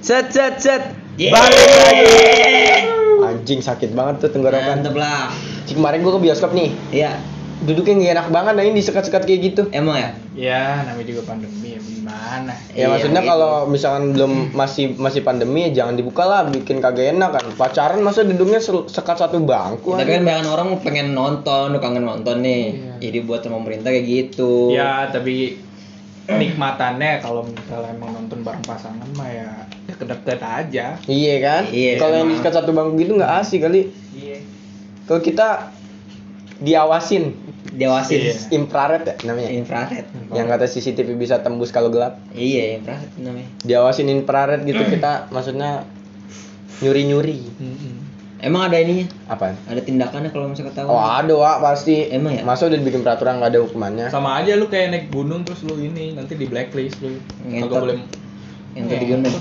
Set set set. Yeay. Balik lagi. Anjing sakit banget tuh tenggorokan. Mantep lah. Cik, kemarin gua ke bioskop nih. Iya. Duduknya nggak enak banget, nah ini disekat-sekat kayak gitu. Emang ya? Ya, namanya juga pandemi ya gimana? Ya Iya, maksudnya gitu. kalau misalkan belum masih masih pandemi ya jangan dibuka lah, bikin kagak enak kan. Pacaran masa duduknya sekat satu bangku. Tapi anjing. kan banyak orang pengen nonton, udah kangen nonton nih. Iya. Jadi buat sama pemerintah kayak gitu. Ya, tapi nikmatannya kalau misalnya emang nonton bareng pasangan mah ya deket-deket aja. Iya kan? Iya, Kalau yang emang. disekat satu bangku gitu nggak asik kali. Iya. Kalau kita diawasin Diawasin. Iya. infrared ya namanya. Infrared. Yang kata CCTV bisa tembus kalau gelap. Iya, infrared namanya. Diawasin infrared gitu kita maksudnya nyuri-nyuri. Mm-mm. Emang ada ininya? Apa? Ada tindakannya kalau misalnya ketahuan? Oh ada Wak, pasti. Emang ya? Masa udah dibikin peraturan nggak ada hukumannya? Sama aja lu kayak naik gunung terus lu ini nanti di blacklist lu. Kagak boleh Yang tadi gunung.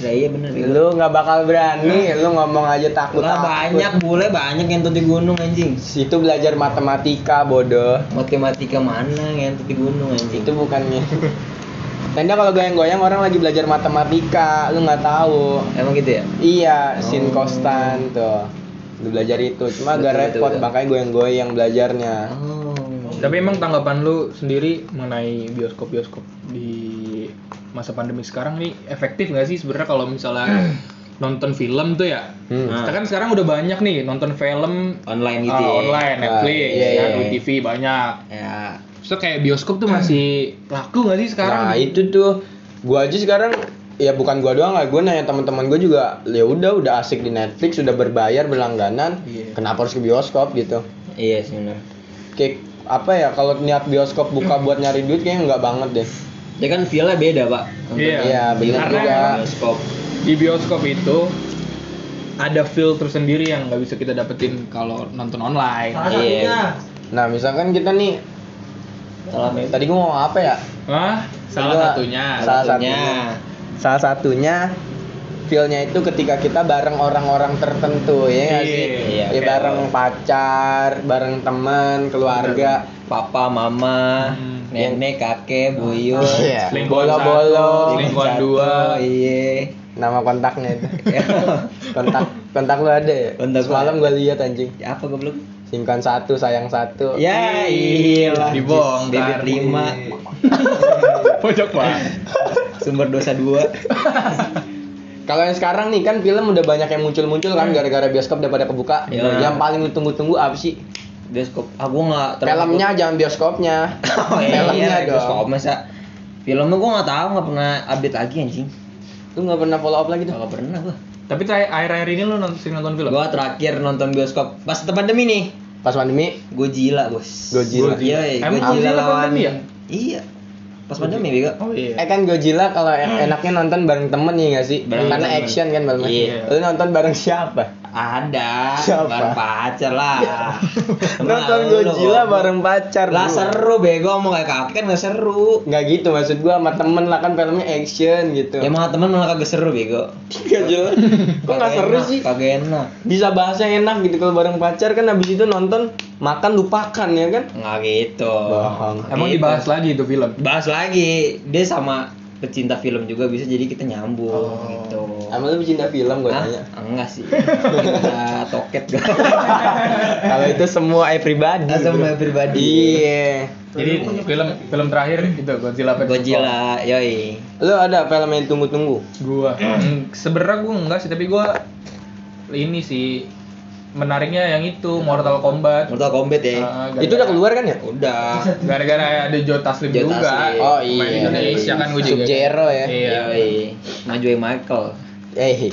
Ya iya bener. Bego. Lu nggak bakal berani, lu ngomong aja takut. Lah banyak bule banyak yang di gunung anjing. Situ belajar matematika bodoh. Matematika mana yang di gunung anjing? Itu bukannya. Tenda kalau goyang-goyang orang lagi belajar matematika, lu nggak tahu. Emang gitu ya? Iya, sin Oh. kostan tuh. Lu belajar itu, cuma agak betul, repot betul. makanya goyang-goyang belajarnya. Oh. Tapi emang tanggapan lu sendiri mengenai bioskop-bioskop di masa pandemi sekarang nih efektif nggak sih sebenarnya kalau misalnya nonton film tuh ya? Hmm. Nah. Kita kan sekarang udah banyak nih nonton film online gitu ya. online, Netflix, Ah, iya, ya, iya. di TV banyak. Ya. So kayak bioskop tuh masih laku nggak sih sekarang? Nah, itu tuh gua aja sekarang ya bukan gua doang lah, gua nanya teman-teman gua juga ya udah udah asik di Netflix, sudah berbayar berlangganan, Iya. kenapa harus ke bioskop gitu? Iya sih benar. Kayak apa ya kalau niat bioskop buka buat nyari duit kayaknya nggak banget deh. Ya kan feel-nya beda, Pak. Iya. Iya, bener Karena juga. Bioskop. Di bioskop itu ada feel tersendiri yang nggak bisa kita dapetin kalau nonton online. Iya. Nah, misalkan kita nih Salah tadi gua mau apa ya? Hah? Salah Gua- satunya. Salah Satunya. satunya. Salah satunya feel-nya itu ketika kita bareng orang-orang tertentu ya nggak sih? Iya, ya bareng pacar, bareng teman, keluarga. Papa, mama, Hmm. nenek, kakek, buyut. Iya. Satu, selingkuhan satu, dua. Iya. Nama kontaknya itu. Kontak kontak lu ada ya? Kontak gua Semalam gua lihat anjing. Ya, apa goblok? Singkan satu, sayang satu. Ya, iya. Dibongkar. Bibir lima. Pojok banget. Sumber dosa dua. Kalau yang sekarang nih kan film udah banyak yang muncul-muncul kan gara-gara bioskop udah pada kebuka. Iya. Yang paling lu tunggu-tunggu apa sih? Bioskop. Ah, nggak terlalu- Filmnya jangan bioskopnya. Oh iya, Filmnya iya, dong. bioskop masa. Filmnya gua nggak tahu, nggak pernah update lagi anjing. Lu nggak pernah follow up lagi tuh? Nggak pernah gua. Tapi terakhir akhir-akhir ini lu nonton sering nonton film? Gua terakhir nonton bioskop pas pandemi nih. Pas pandemi Godzilla, Bos. Godzilla. Iya, Emang Godzilla Godzilla lawan ya? Iya. Pas pandemi, Bego. Oh iya. Eh kan Godzilla kalau en- enaknya nonton bareng temen ya nggak sih? Bareng Karena temen. action kan filmnya. Iya. Lu nonton bareng siapa? Ada. Siapa? Bareng pacar lah. Emang nonton Godzilla bareng pacar. Lah seru bego mau kayak kakek kan gak seru. Nggak gitu maksud gua sama temen lah kan filmnya action gitu. Ya malah teman malah kagak seru bego. Nggak jelas. Kok Kagak seru enak, sih? Kagak enak. Bisa bahasa enak gitu kalau bareng pacar kan habis itu nonton makan lupakan ya kan? Nggak gitu. Bohong. Emang Gitu. dibahas lagi itu film. Bahas lagi. Dia sama pecinta film juga bisa jadi kita nyambung Oh. gitu. Emang lu pecinta film gua Hah? tanya. Enggak sih. Kita toket gua. Kalau itu semua everybody. Semua bro. pribadi. Iya. Jadi film film terakhir itu Godzilla versus. Godzilla, yoi. Lu ada film yang tunggu-tunggu? Gua Hmm, sebenarnya gua enggak sih tapi gua ini sih menariknya yang itu Mortal Kombat. Mortal Kombat ya. Ah, Itu udah keluar kan ya? Udah. Gara-gara ada Joe Taslim Joe juga. Taslim. Oh, Main iya. Indonesia kan gua juga. Sub-Zero ya? Iya. Yoi. Majuin Michael. Eh.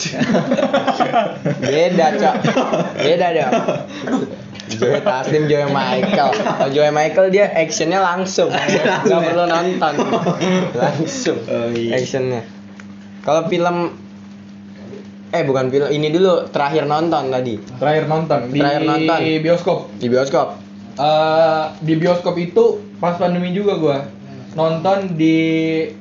Beda, Cok. Beda dong. Joey Taslim, Joey Michael. Kalau Joey Michael dia actionnya langsung. Gak perlu nonton. Langsung. Oh, iya. Actionnya. Kalau film eh bukan film ini dulu terakhir nonton tadi Terakhir nonton di Terakhir nonton. bioskop. di bioskop. Eh, di bioskop itu pas pandemi juga gua nonton di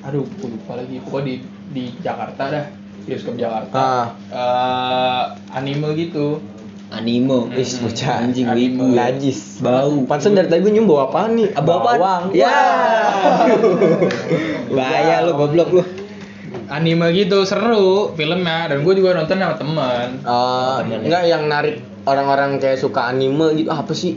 aduh gua lupa lagi pokoknya di di Jakarta dah bioskop Jakarta Ah. Eh, anime gitu Animo. Ih, bocah. Anjing wibu. Najis. Bau. Pantesan dari tadi gue nyium bau apaan nih? Bau apaan? Bawang. Ya. Bahaya lu goblok lu. Anime gitu seru filmnya. Dan gue juga nonton sama temen Eh, enggak yang narik orang-orang kayak suka anime gitu apa sih?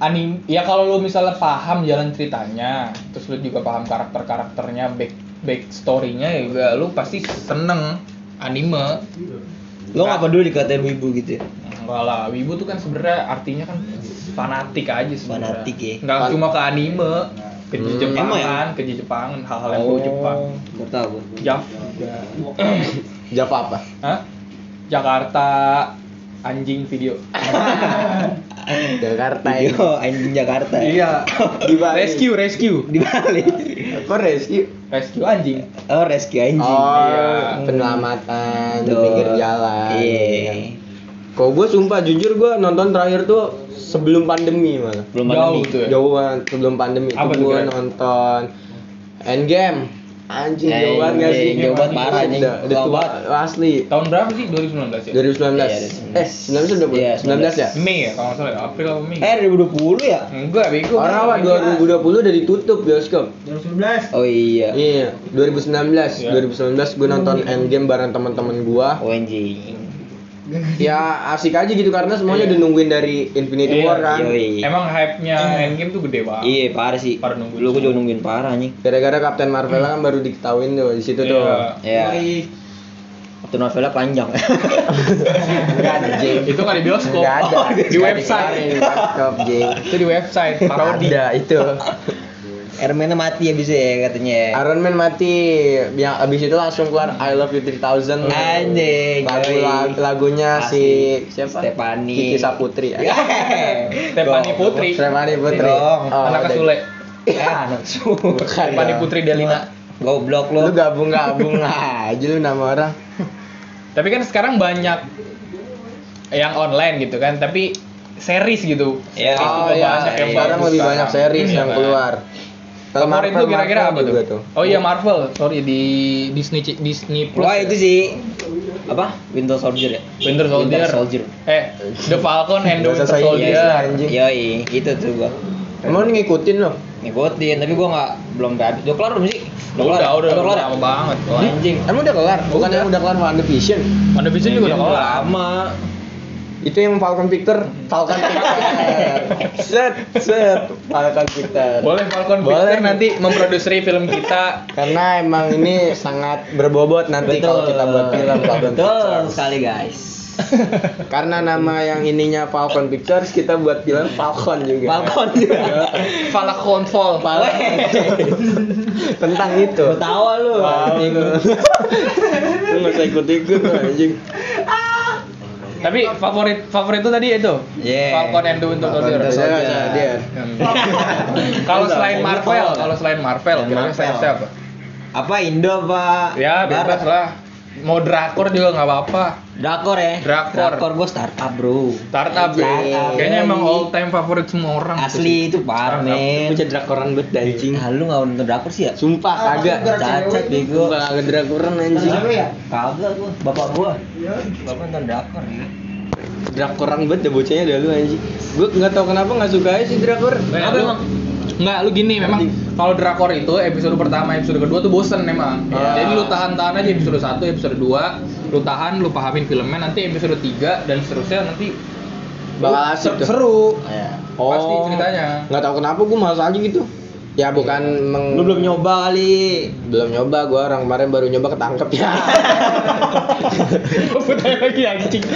anim ya kalau lu misalnya paham jalan ceritanya terus lu juga paham karakter karakternya back back storynya ya juga lu pasti seneng anime. Lo nggak peduli dikatain wibu gitu ya? enggak lah wibu tuh kan sebenarnya artinya kan fanatik aja sebenarnya Fanatik ya? nggak cuma ke anime ke Hmm. Jepangan ke Jepangan hal-hal yang berbau Jepang Baru tahu gue. Jav Java apa? Hah? Jakarta anjing video Jakarta. Video anjing Jakarta. ya? iya Di Bali. rescue rescue Di Bali. Kok rescue? rescue anjing Oh, rescue anjing. Oh, Iya. penyelamatan di Tuh. pinggir jalan. Iya. Kok gue sumpah jujur gue nonton terakhir tuh sebelum pandemi malah. Belum jauh pandemi. tuh ya Jauh banget sebelum pandemi Apa tuh gue nonton Endgame. Anjing jauh banget gak sih? Jauh banget parah, anjing. Udah, udah Tua asli. tahun berapa sih 2019 ya 2019. Iya, eh, 19 udah Iya, 19 ya? Mei ya kalau nggak salah ya? April apa Mei Eh, 2020 ya? enggak bego Orang apa 2020 udah ditutup bioskop. Oh iya. Iya, 2019. Iya. 2019 gue nonton Endgame bareng teman-teman gua. Oh anjing. Ya asik aja gitu karena semuanya Iya. udah nungguin dari Infinity Iya, War kan. yoi. emang hype nya Endgame tuh gede banget Iya, parah sih. Parah nungguin. Lu gua juga nungguin parah anjing. Gara-gara Captain Marvel kan baru diketahuin tuh di situ tuh. Iya. Iya. Waktu novelnya panjang. Enggak ada Jing. itu kan di bioskop Enggak ada. Di website itu di website parodi Ada itu. Iron Man mati ya bisa ya katanya. Iron Man mati. Yang abis itu langsung keluar I Love You 3000. Anjing. Lagu lag- lagunya si Asli. siapa? Stefani. Kiki Saputri. Stefani Putri Stefani Putri. Dong. anak dari- Sule Eh, anak su. Bukan. Stefani ya. Putri Delina Goblok Lu lu. gabung-gabung aja lu nama orang. tapi kan sekarang banyak yang online gitu kan tapi series gitu Iya. Series Oh iya, banyak yang sekarang lebih banyak series Iya yang kan? keluar. Favorit Marvel- lu kira-kira apa tuh? juga oh iya Marvel sorry di Disney Disney Plus Wah, ya? itu sih apa? Winter Soldier ya? Winter Soldier. Winter Soldier. eh The Falcon and the Winter Soldier anjing. Yoi, itu tuh gua. Emang lu ngikutin lo? Ngikutin, tapi gua nggak belum habis. Udah kelar belum sih? udah udah udah, kelar. lama banget anjing. Emang udah kelar? Bukan Udah. yang udah kelar WandaVision? WandaVision juga udah Udah kelar lama. Itu yang Falcon Victor, Falcon Victor. set, set, Falcon Victor. boleh Falcon Boleh. Pictures nanti memproduksi film kita Karena emang ini sangat berbobot nanti kalau kita buat film Falcon Betul Pictures. sekali guys. Karena nama yang ininya Falcon Pictures, kita buat film Falcon juga. Falcon juga. Falcon Fall Tentang itu. Ketawa lu. Anjing. Lu nggak usah ikut-ikut lu, anjing. Tapi favorit favorit itu tadi itu? Yeah. Falcon and the Winter Soldier. Dia dia. kalau selain Enggak, Marvel kalau selain Marvel kira-kira siapa? Apa Indo apa? ya bebas lah mau drakor juga nggak apa-apa Drakor ya? Drakor. Drakor gua startup bro. startup ya kayaknya emang all time favorit semua orang Asli itu parah men. Lu jadi drakoran bet anjing. Ah, lu nggak nonton drakor sih ya? Sumpah kagak. Cacat bego. Kagak drakoran anjing. Kagak gua, bapak gua. Bapak nonton drakor ya. Drakoran bet ya bocahnya dah lu anjing. Gua nggak tahu kenapa nggak suka aja sih drakor. Kenapa emang? Enggak, lu gini memang kalau drakor itu episode pertama, episode kedua tuh bosen memang. Iya. Jadi lu tahan-tahan aja episode 1, episode 2, lu tahan, lu pahamin filmnya nanti episode 3 dan seterusnya nanti Bakal asik ser- tuh. Seru. Ya. Pasti ceritanya. Nggak tahu kenapa gua malas aja gitu. Ya bukan meng... Lu belum nyoba kali. belum nyoba gua orang kemarin baru nyoba ketangkep ya. Putar lagi anjing.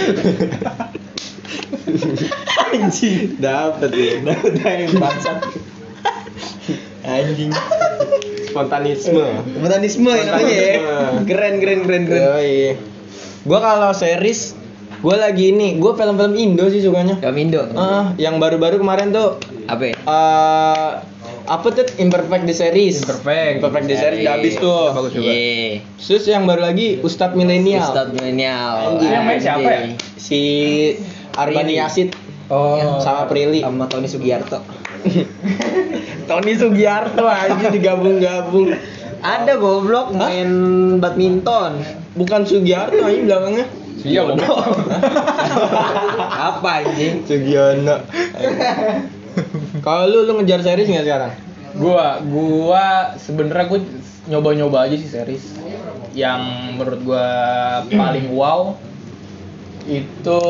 Anjing. Dapet ya. Udah yang bangsat. Anjing. Spontanisme. Spontanisme ya namanya ya. Keren keren keren keren. Yoi. Gua kalau series gua lagi ini, gua film-film Indo sih sukanya. Film Indo. Ah, yang baru-baru kemarin tuh Apa ya? eh apa tuh Imperfect the Series. Imperfect. Imperfect the Series udah habis tuh. Bagus juga. Iya. Terus yang baru lagi Ustadz Milenial. Ustadz milenial. Yang main siapa ya? Si Arwani Yasid Oh. sama Prilly. Sama Tony Sugiarto. Tony Sugiarto aja digabung-gabung. Ada goblok main badminton. Bukan Sugiarto aja belakangnya. Iya, goblok. Apa anjing? Sugiono. Kalau lu lu ngejar series nggak sekarang? gua gua sebenarnya gua nyoba-nyoba aja sih series. yang menurut gua paling wow itu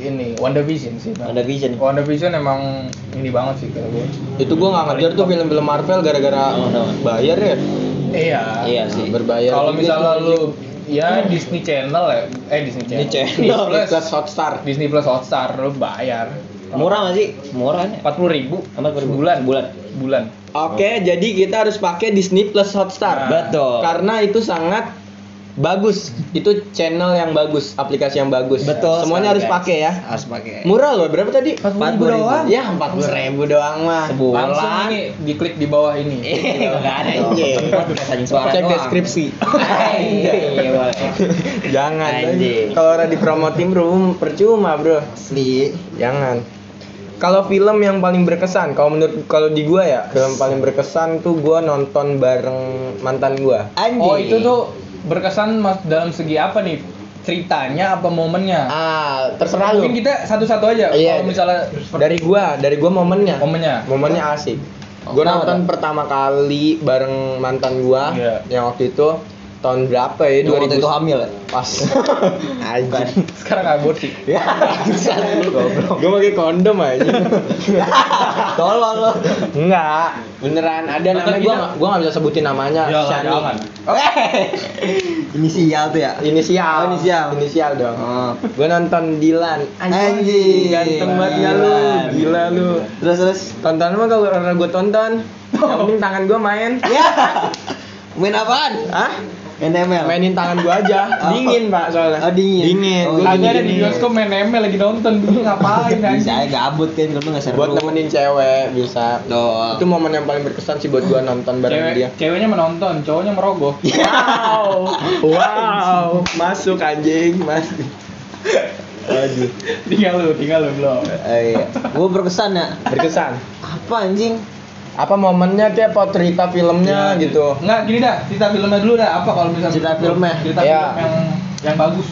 ini WandaVision sih Bang. WandaVision. WandaVision emang ini banget sih kata gua Itu gua nggak ngejar tuh film-film Marvel gara-gara Oh, no. bayar ya. iya Iya sih. Berbayar. kalau juga misalnya lu ya Disney Channel ya eh Disney Channel Disney Channel. Disney Plus Plus Hotstar. Disney Plus Hotstar lu bayar Murah nggak sih? Murah kan? empat puluh ribu Empat puluh ribu. bulan Bulan. bulan Oke, jadi kita harus pakai Disney Plus Hotstar. Nah. Betul. Karena itu sangat bagus. Itu channel yang bagus, aplikasi yang bagus. Betul. Semuanya harus pakai ya. Harus pakai. Murah loh, berapa tadi? 40.000 doang. Ya, 40 ribu doang mah. Sebulan. langsung ini diklik di bawah ini Eh, nggak ada anjing suara Cek deskripsi. Iya, boleh. Jangan. Kalau udah dipromotin bro, percuma bro. Asli. Jangan. Kalau film yang paling berkesan, kalau menurut kalau di gua ya, film paling berkesan tuh gua nonton bareng mantan gua. Anjing. oh itu tuh berkesan mas dalam segi apa nih ceritanya apa momennya Ah, terserah lu. mungkin kita satu-satu aja Iya. kalau misalnya dari gua, dari gua momennya. momennya Momennya asik. Gua Kenapa nonton pertama kali bareng mantan gua Iya. yang waktu itu tahun berapa ya? Yang waktu itu hamil ya? Pas. Anjir. sekarang kabur sih Ya, Gue pakai kondom aja. Tolol lo. Enggak, beneran ada Nonton namanya gua gua nggak bisa sebutin namanya. Jangan, Shani. jangan. Inisial tuh ya? Inisial. Oh, inisial. Inisial dong. Oh. Gue nonton Dilan. Anjing. Ganteng banget nggak lu? Dilan. Gila lu. Terus terus. Tonton mah kalau karena gue tonton. Yang penting tangan gue main. Ya. Main apaan? Hah? Main ML. Mainin tangan gue aja. Oh. Dingin pak soalnya. Oh, dingin. Dingin. Oh, Gua ada dingin. di bioskop main ML lagi nonton dulu ngapain Bisa anjing aja gabut kan kalau nggak seru. Buat nemenin cewek bisa. Tuh. Itu momen yang paling berkesan sih buat gue nonton bareng Cewek, dia. ceweknya menonton cowoknya merogoh Wow, wow, masuk anjing, masuk. Aduh, tinggal lu tinggal lu belum Eh, iya. Gua berkesan ya. berkesan. Apa anjing? Apa momennya kayak apa cerita filmnya gitu? Nggak gini dah cerita filmnya dulu dah apa kalau misalnya Cerita filmnya? cerita Iya. film yang yang bagus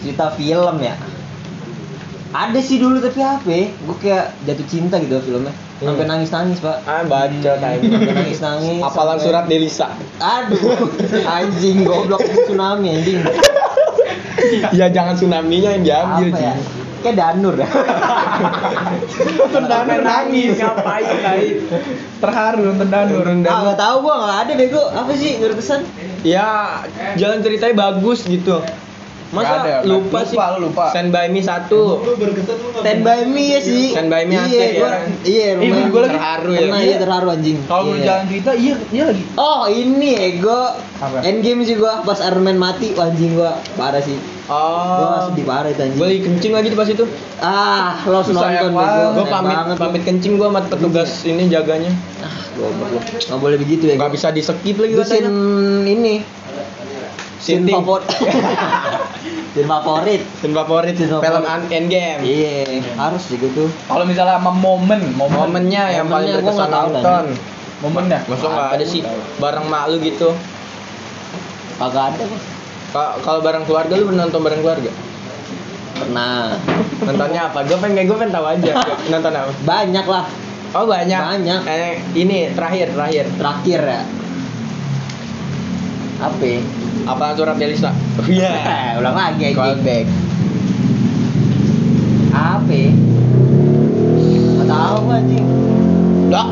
Cerita film ya. Ada sih dulu tapi apa? Gue kayak jatuh cinta gitu filmnya. Sampai Hmm. nangis nangis pak. Ah, baca tadi. Sampai nangis nangis. Apalan surat Delisa. Aduh, anjing goblok tsunami anjing. Ya jangan tsunami-nya yang diambil, Apa ya? Kayak danur ya. Nonton Danur nangis, ngapain tadi? terharu nonton Danur Ah nggak tahu gua nggak ada bego. Apa sih berkesan? Ya, jalan ceritanya bagus gitu. Masa ada, lupa, lupa, sih? lu lupa. Stand by me satu. Stand by me ya sih. Stand by me iya, asik ya. gua, Iya, Eh, lumayan. gua lagi terharu ya. Pernah iya terharu anjing. kalau Iya. mau jalan cerita iya iya lagi Oh ini ego Apa? Endgame sih gua pas Iron Man mati wah, anjing gua parah sih Gua Oh. sedih parah itu anjing Gue lagi kencing lagi tuh pas itu. Ah lo harus nonton banget. bego Gue Sayang pamit banget pamit kencing gue sama petugas ini jaganya. Ah goblok lu Nggak boleh begitu ya Gak bisa di skip lagi katanya. ini Shooting. favorit Scene favorit Scene favorit film Endgame. Iya harus juga tuh kalau misalnya sama momen momen Momennya yang paling gua berkesan nonton. momennya nggak ada sih bareng mak lu gitu. Kagak ada bos Kalau bareng keluarga lu pernah nonton bareng keluarga? Pernah Nontonnya apa? Gue pengen gue pengen tahu aja. Nonton apa? Banyak lah Oh banyak. Banyak. Eh, ini terakhir terakhir. Terakhir ya Apa ya? Apa surat Delisa? Oh, Iya. Ulang lagi anjing Callback. Apa ya? Nggak tahu anjing Dah.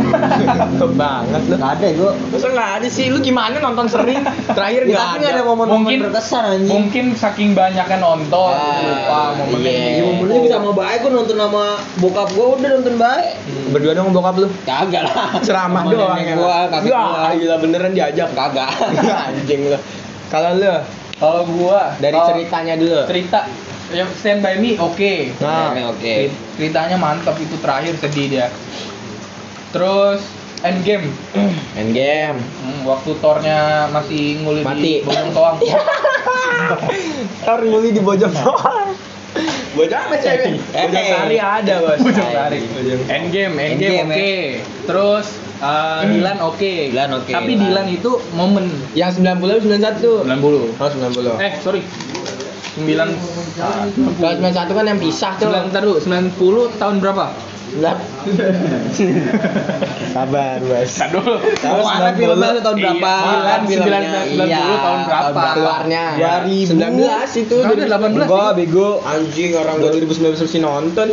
banget lu. Nggak ada gua Masa nggak ada sih? Lu gimana nonton sering? Terakhir Ya, nggak tapi ada. ada momen-momen Mungkin- berkesan anjing mungkin saking banyaknya nonton Ah, lupa momennya iya. Ya momennya bisa sama baik gua nonton sama bokap gua udah nonton baik Berdua dong bokap lu. Kagak lah Ceramah doang nenek ya. gua, kakek Ya, gua gila beneran diajak. Kagak Anjing lu. Kalau lu kalau gua dari kalau ceritanya dulu. cerita yang stand by me oke Nah, Oke, Cer- ceritanya mantap itu terakhir sedih dia terus Endgame Endgame. Hmm, waktu Thornya masih nguli Mati. di bojong toang Ntar nguli di bojong doang. Bojong apa cewek? Bojong sari ada, Bos. Bojong sari. Bojong. Endgame, Endgame Endgame, oke. Terus uh, Dilan oke. Dilan oke, Tapi Dilan. Dilan itu momen Yang 90 91. 90. Oh, 90. Eh, sorry. 9 Kalau 91 kan yang pisah tuh. 9 taruh 90 tahun berapa? Lah. Sabar, Bos. Dulu. Tahun Mana 90. filmnya lu tahun berapa? Iya, filmnya. 990 Iya, tahun berapa? keluarnya? 2000. 19 itu. Kan udah 18 Enggak, bego. Anjing orang 2019 mesti nonton.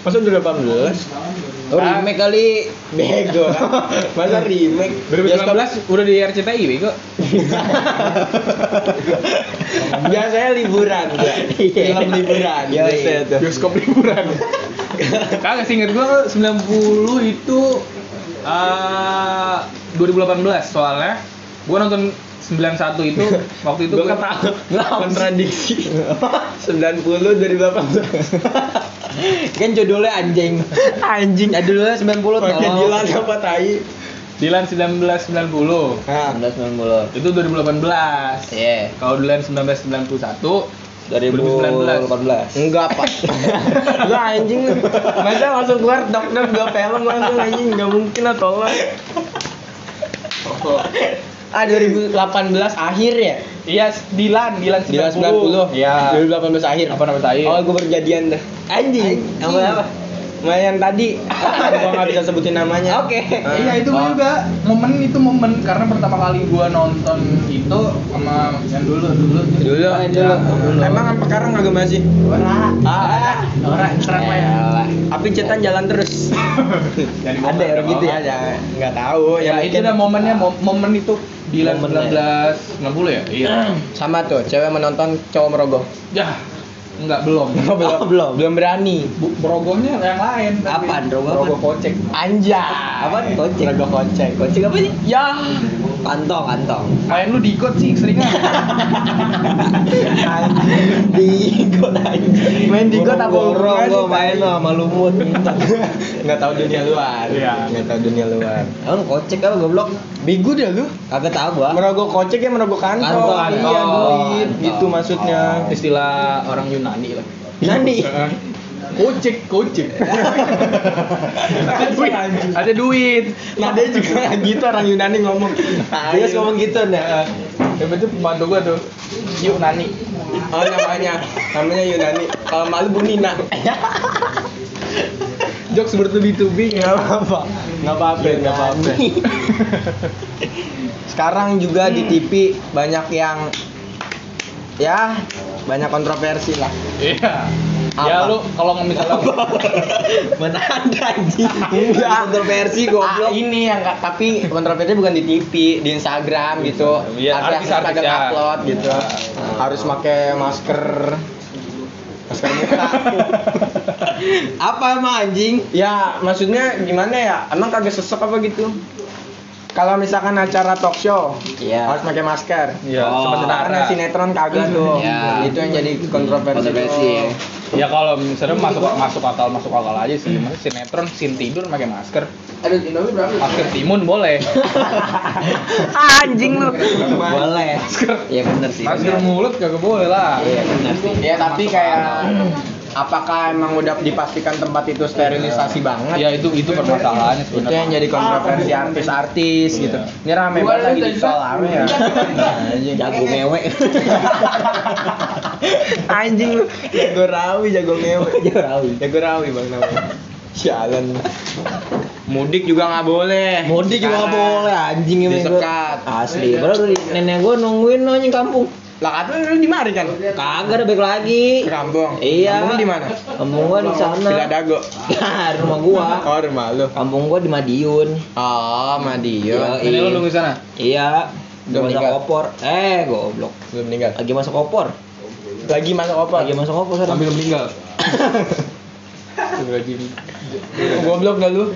Masa udah 18? Oh, remake kali. Bego. Masa remake? 2019 udah di RCTI bego. Biasanya liburan, Bro. Film liburan. Iya, Biasa iya. itu. Bioskop liburan. Kagak sih inget gua 90 itu eh 2018 soalnya gua nonton 91 itu waktu itu Gue gua kata kontradiksi 90 2018 kan judulnya anjing. Anjing Ya dulu 90 Pakai tolong. Dilan apa tai Dilan 1990 Nah 1990. itu 2018. Iya. Kalau Dilan 1991 2018. Enggak pak Lu anjing lu Masa langsung keluar dokter dua film langsung anjing Enggak mungkin lah tolong Ah 2018 akhir ya? Iya, Dilan, Dilan 90. Dilan 90 Iya. 2018 akhir Apa nama tadi? Oh gue berjadian dah Anjing. Nama apa? Nah yang tadi Gue gak bisa sebutin namanya Oke. Ah. Iya itu Oh. juga momen itu momen karena pertama kali gua nonton itu sama yang dulu dulu Dulu, yang dulu. dulu. Emang sampai sekarang kagak masih? Ora. Ah, Ora serang. Elah. Tapi cetan jalan terus. Jadi Ada ya, orang gitu ya? Nggak tahu. Ya, itu udah momennya mom- momen itu Dilan Momennya. 1990 ya? Iya. Sama tuh, cewek menonton cowok merogoh. ya. Enggak belum. Oh, belum. Belum berani. Bu, yang lain. tapi. Merogoh Merogoh apaan? kocek. Anja. Apaan? Kocek. Merogoh kocek. Kocek apa sih? Ya. Kantong, kantong. Main lu di got sih seringan. Di. Main di got apa hubungannya gua sih, main sama lumut. Nggak tahu dunia luar. Iya. Nggak tahu dunia luar. Emang kocek apa goblok? Bigu deh lu. Kagak tahu gua. Merogoh kocek ya merogoh kantong. Kantong, Iya, duit. Gitu maksudnya. Istilah orang Yunani lah. Nani. Kocek, kocek. ada duit, ada duit. Nah dia juga gitu orang Yunani ngomong. Dia ngomong gitu nah. Ya itu pembantu gua tuh. Yuk Nani. Oh namanya, namanya Yunani. Kalau malu Bu Nina. Jokes bertubi-tubi Nggak apa-apa, nggak apa-apa, nggak apa-apa. Sekarang juga di TV banyak yang ya banyak kontroversi lah. Iya. Apa? Ya lu kalau misalnya Mana ada anjing. Enggak. Kontroversi Ah, goblok. ini yang nggak- tapi kontroversi bukan di TV, di Instagram gitu. Iya, Artis artis-artis pada ya. upload gitu. Harus pakai masker masker muka. Apa emang anjing? ya, maksudnya gimana ya? Emang kagak sesek apa gitu? Kalau misalkan acara talk show, Iya. harus pakai masker. Iya, Oh. Sementara sinetron kagak tuh. Iya. Itu yang jadi kontroversi. Kontroversi. tuh. ya kalau misalnya masuk masuk akal masuk akal aja sih. Masa sinetron sin tidur pakai masker. Aduh, Indomie berapa? Masker timun boleh. Anjing lu. Boleh. Iya bener sih. Masker bener. mulut kagak boleh lah. Iya bener sih. Ya tapi kayak. Apakah emang udah dipastikan tempat itu sterilisasi banget? Ya itu itu permasalahannya itu sebenarnya. yang jadi kontroversi artis-artis gitu. Iya. Ini rame banget lagi di soal rame ya. Anjing. Jago ngewek. Anjing lu. Jago rawi, jago ngewe. Jago rawi. Jago rawi bang namanya. Sialan. Mudik juga nggak boleh. Mudik juga nggak boleh anjing gua. Disekat. Asli. Baru nenek gua nungguin anjing kampung. Lah kata lu di mari kan? Kagak ada balik lagi. Ke kampung. Iya. Kampung di mana? Kampung gua di sana. Tidak dago. Ya, rumah gua. Oh rumah lu. Kampung gua di Madiun. Oh Madiun. Iya. Ini lu nunggu sana. Iya. Gua masuk opor. Eh, goblok. Belum meninggal. Lagi masuk opor. Lagi masuk apa? Lagi masuk opor sekarang. Sambil meninggal. Lagi Goblok gak lu?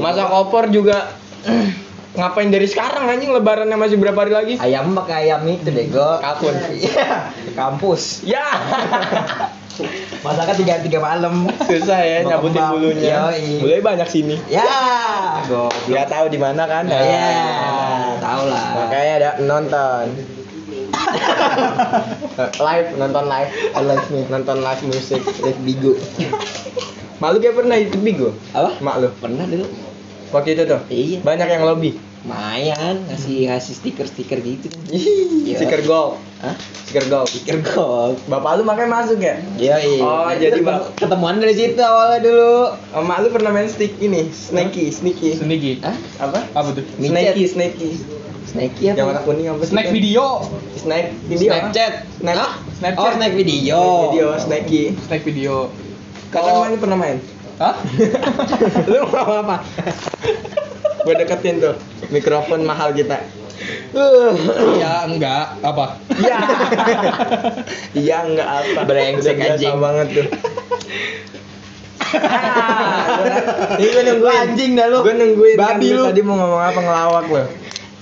Masak opor juga ngapain dari sekarang anjing lebarannya masih berapa hari lagi? Ayam pakai ayam itu deh, go. Kalkun. Iya. Kampus. Ya. Masaknya tiga tiga malam. Susah ya nyabutin bulunya. Yoi. Bulunya banyak sini. Ya, goblok. Nggak tahu di mana kan? Iya, tahu lah. Makanya ada nonton. live nonton live live nih nonton live musik live bigo malu kayak pernah itu bigo Apa? mak Pernah dulu. Waktu itu tuh Iya. banyak yang lobby Lumayan ngasih ngasih stiker-stiker gitu kan. Stiker gold Hah? Stiker golf. Stiker golf. Bapak lu makanya masuk ya? Iya, iya. Oh, Nah, jadi bang- ketemuan dari situ awalnya dulu. Emak lu pernah main stick ini, snacky, sneaky. Snake Hah? Apa? apa tuh. Snacky, snacky. Snakey apa? Yang warna kuning apa sih? snack kan? video Snack video. Snapchat. Snap, Hah? Snapchat. Oh, snack video. Snack video, snacky. snack video Kalau main pernah main? Hah? lu mau apa? Gue deketin tuh mikrofon mahal kita. Uh, ya enggak apa Iya. Iya enggak apa. Brengsek anjing. banget tuh. Ah, Ini gue nungguin. Anjing dah lu. Gue nungguin kan Babi lu. tadi mau ngomong apa ngelawak lu.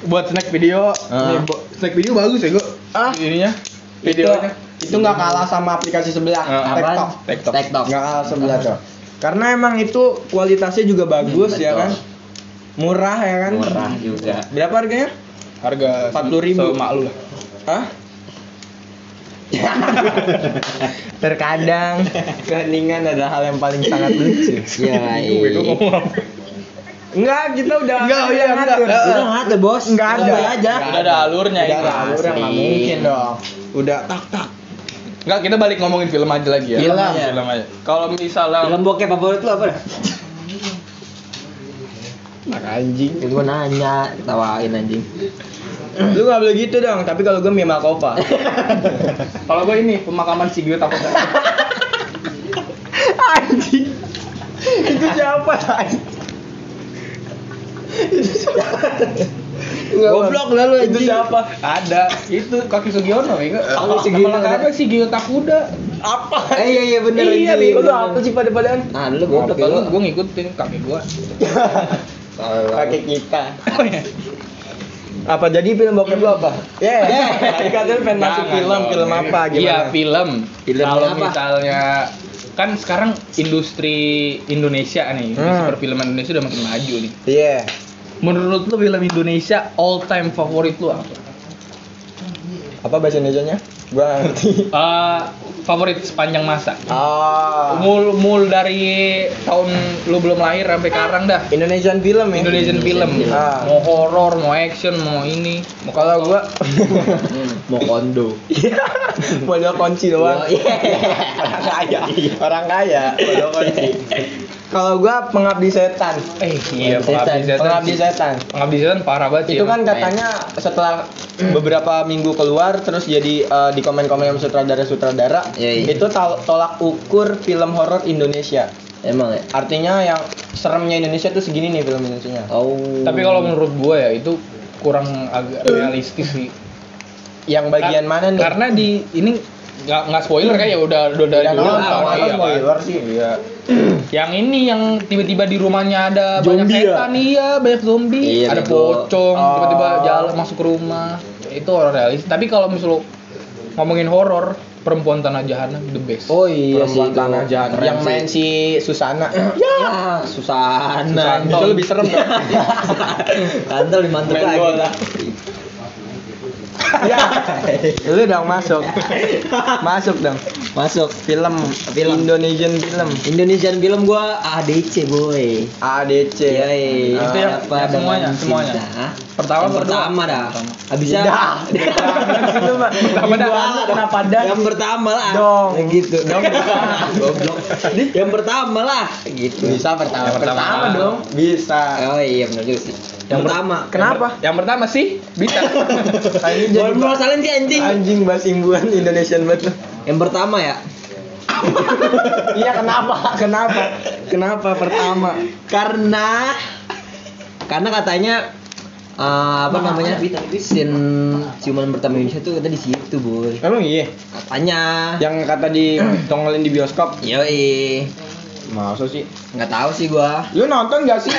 buat snack video nih, bo- snack video bagus ya gua Ah. ininya Itu videonya itu nggak kalah sama aplikasi sebelah. Ah, TikTok. TikTok. TikTok. Nggak kalah sebelah tuh. Karena emang itu kualitasnya juga bagus Hmm, ya kan. Murah ya kan. Murah juga. Berapa harganya? harga 40.000. semak lu lah Hah? Terkadang keheningan adalah hal yang paling sangat lucu. Iya, iya. apa Enggak, kita udah Enggak, udah iya, ngatur. enggak. Udah ngatur, Bos. Enggak ada. Aja. udah ada alurnya Udah ini ada alurnya nggak Asli. mungkin dong. Udah tak tak. Enggak, kita balik ngomongin film aja lagi ya. Film. film aja. Kalau misalnya Film bokep favorit lu apa dah? Nak anjing. Ya, gua nanya, ketawain anjing. Lu nggak boleh gitu dong. Tapi kalau gue Mia Malkova. kalau gue ini pemakaman si Gue takut anjing. Itu siapa anjing? Itu siapa? Goblok lah lu, Itu anjing. siapa? ada itu kaki Sugiono ya Kaki Sugiono. apa si Gio Takuda Apa? Eh, iya iya bener Iya, anjing. Lu apa sih pada-padaan? Ah, lu goblok kalau lu. gue ngikutin kaki gue Pakai kita. oh ya Apa jadi film bokep lu apa? Ya. Yeah. Tadi katanya pengen masuk film, film apa gimana? Iya, film. Film Kalau apa? misalnya kan sekarang industri Indonesia nih, industri Hmm. perfilman Indonesia udah makin maju nih. Iya. Menurut lu film Indonesia all time favorit lu apa? Apa bahasa Indonesianya? Gua ngerti. Eh, favorit sepanjang masa. Ah. Mul mul dari tahun lu belum lahir sampai sekarang dah. Indonesian film ya. Indonesian film. Ah. Mau horor, mau action, mau ini. Mau Kalau gua Mau kondo. modal kunci doang. Iya. Orang kaya. Orang kaya. Modal kunci. Kalau gua pengabdi setan. eh iya Setan. pengabdi setan. Pengabdi setan. Pengabdi setan parah banget Itu ya. kan katanya setelah beberapa minggu keluar terus jadi eh, di komen-komen sama sutradara-sutradara Iya, iya. itu tol- tolak ukur film horor Indonesia. Emang ya? Artinya yang seremnya Indonesia tuh segini nih film Indonesia. Oh. Tapi kalau menurut gue ya itu kurang agak realistis sih. Yang bagian Ka- mana nih? Karena di ini nggak nggak spoiler kan ya udah udah dari Udah dulu kan. Iya kan? spoiler sih? Iya. yang ini yang tiba-tiba di rumahnya ada banyak Zombie ya? setan iya banyak zombie Iya, ada bego. pocong Oh. tiba-tiba jalan masuk ke rumah itu horor realis tapi kalau misal ngomongin horor perempuan tanah jahanam the best Oh iya sih Perempuan itu. tanah jahanam yang sih. main si Susana. Ya, Susana. Susanto. Itu lebih serem dong. Kantel dimantep Main lagi. ya, lu dong masuk. Masuk dong. Masuk. Film, Film. Indonesian film. Indonesian film gua ADC boy. ADC. Yoi. Itu yang- Apa yang semuanya, dengan semuanya. cinta? Pertama yang pertama dah. Itu mah. Pertama dah. Kenapa dah? Yang pertama lah. Dong. Yang gitu. Dong. Goblok. yang pertama lah. Gitu. Bisa pertama. Yang pertama. pertama dong. Bisa. Oh iya benar juga sih. Yang pertama. Kenapa? yang pertama sih bisa Kayaknya jadi Jangan masalahin sih anjing. anjing bahasa imbuhan Indonesian banget. Yang pertama ya. Iya kenapa? Kenapa? Kenapa pertama? Karena karena katanya eh, apa namanya scene ciuman pertama Indonesia tuh kita di situ boy Emang iya. katanya Yang kata di tongolin di bioskop. yoi Masa sih? nggak tahu sih gua Lu nonton gak sih?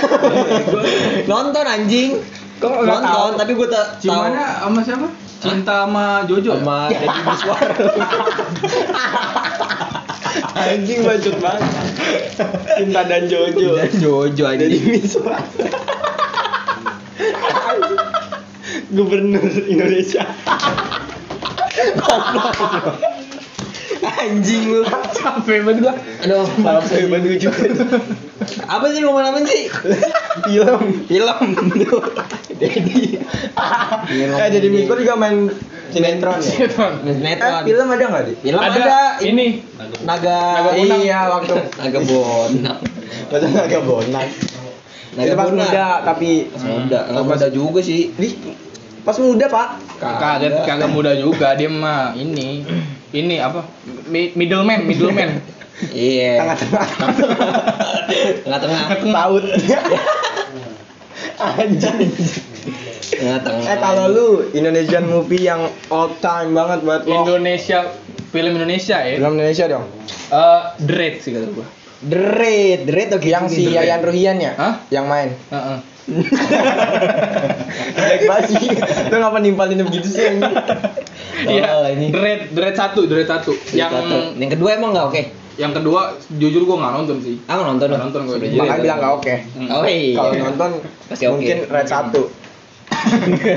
nonton anjing Kok nggak nonton tahu? tapi gua tak tahu Ciumannya sama siapa cinta sama Jojo ya? sama Deddy Miswar Anjing bacot banget. Cinta dan Jojo. dan Jojo Jadi anjing Miswar. Gubernur Indonesia. Anjing lu capek banget gua aduh malam Saya bantu juga. apa sih ngomong apa sih Film. film Dedi. eh jadi Miko juga main Sinetron ya? Sinetron. Eh, Sinetron. film ada nggak di? Film ada, Ada ini. Naga Naga Bonang. Iya, waktu Naga Bonang. Betul agak bonang. Naga Bonang. muda tapi Pas muda, enggak muda juga sih. Di pas muda, Pak. Kagak kagak muda juga dia mah ini. Ini apa? Mi- Middleman, middleman. Iya. Tengah-tengah. Tengah-tengah. Taut. Anjing. Tengah-tengah. Eh kalau lu Indonesian movie yang all time banget buat lo. Indonesia film Indonesia ya. Film Indonesia dong. Eh, Dread sih kata gua. Deret, deret oke. Yang si Yayan Ruhian ya? Hah? Yang main. Heeh. Jelek banget sih. Lu ngapa nimpalin begitu sih? Iya, Oh, ini. Dread, Dread satu, Dread satu. Yang yang kedua emang nggak oke. yang kedua jujur gua nggak nonton sih. Ah nggak nonton Nggak lu? nonton gua. Sudah Makanya bilang nggak oke. Hmm. Oh iya. Kalau nonton Pasti oke. mungkin red satu.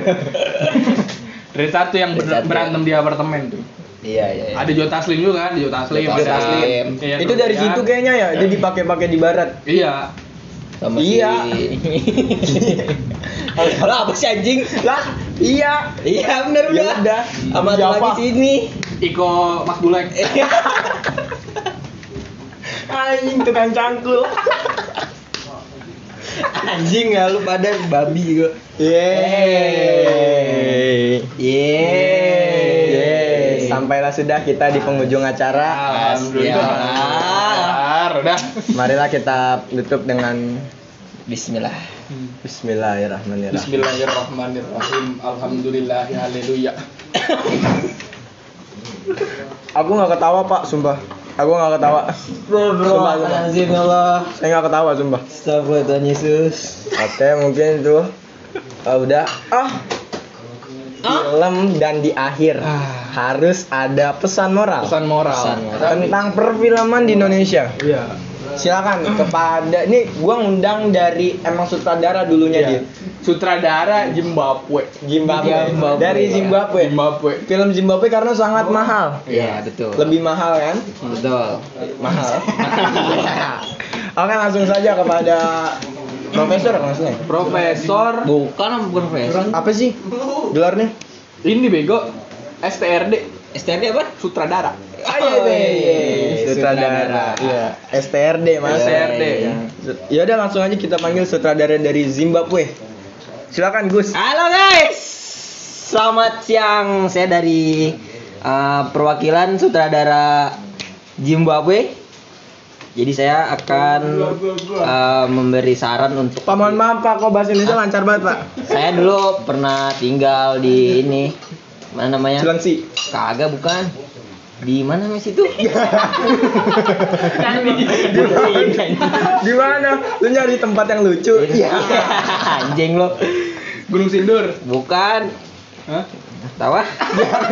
Dread satu yang Dread ber- satu. berantem di apartemen tuh. Iya iya. iya. Ada Joe Taslim juga kan, Joe Taslim. Joe ada- Taslim. Iya, Itu dari situ kayaknya ya. Dia dipakai-pakai di barat. Iya. Sama Iya. si Kalau apa sih anjing? Lah, iya. Iya benar Ya udah. Sama satu Siapa? lagi sini. Iko Mas Bulek. Anjing tukang cangkul. Anjing ya lu pada babi juga. Yeay. Yeay. Yeay. Sampailah sudah kita di penghujung acara. Alhamdulillah. Ya. Udah. Marilah kita tutup dengan Bismillah. Bismillahirrahmanirrahim. Bismillahirrahmanirrahim. Alhamdulillah. Haleluya. Aku nggak ketawa pak, sumpah. Aku nggak ketawa. Sumpah, ya. Saya nggak ketawa, sumpah. Astagfirullah Tuhan Yesus. Oke, mungkin itu Ah, udah. Ah, film dan di akhir Ah. harus ada pesan moral Pesan moral. Pesan moral. tentang perfilman di Indonesia. Iya. Silakan kepada ini gua ngundang dari emang sutradara dulunya Iya. dia. Sutradara Zimbabwe. Zimbabwe. Zimbabwe. Dari Zimbabwe. Zimbabwe. Film Zimbabwe karena sangat mahal. Iya betul. Lebih mahal kan? betul. Mahal. Oke, langsung saja kepada Profesor maksudnya. Profesor Bukan bukan profesor. Apa sih gelarnya? ini bego STRD STRD apa? sutradara. Ayo deh, Sutradara. Iya, STRD mas. STRD. Iya. Ya udah langsung aja kita panggil sutradara dari Zimbabwe. Silakan Gus. Halo guys. Selamat siang. Saya dari uh, perwakilan sutradara Zimbabwe. Jadi saya akan uh, memberi saran untuk Pak mohon maaf Pak, kok bahasa Indonesia lancar banget Pak. saya dulu pernah tinggal di ini mana namanya? Cilengsi. Kagak bukan. Di mana mas itu? Di mana? Lu nyari tempat yang lucu? Iya. Anjing lo. Gunung Sindur. Bukan. Hah? Tawa?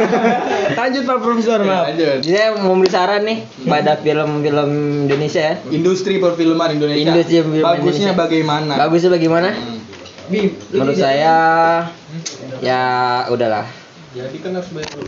Lanjut Pak Profesor, maaf. Lanjut. Mau beri saran nih pada film-film Indonesia ya. Industri perfilman Indonesia. Industri perfilman Bagusnya Indonesia. bagaimana? Bagusnya bagaimana? Hmm. Menurut saya ya udahlah. Jadi kan harus bayar dulu.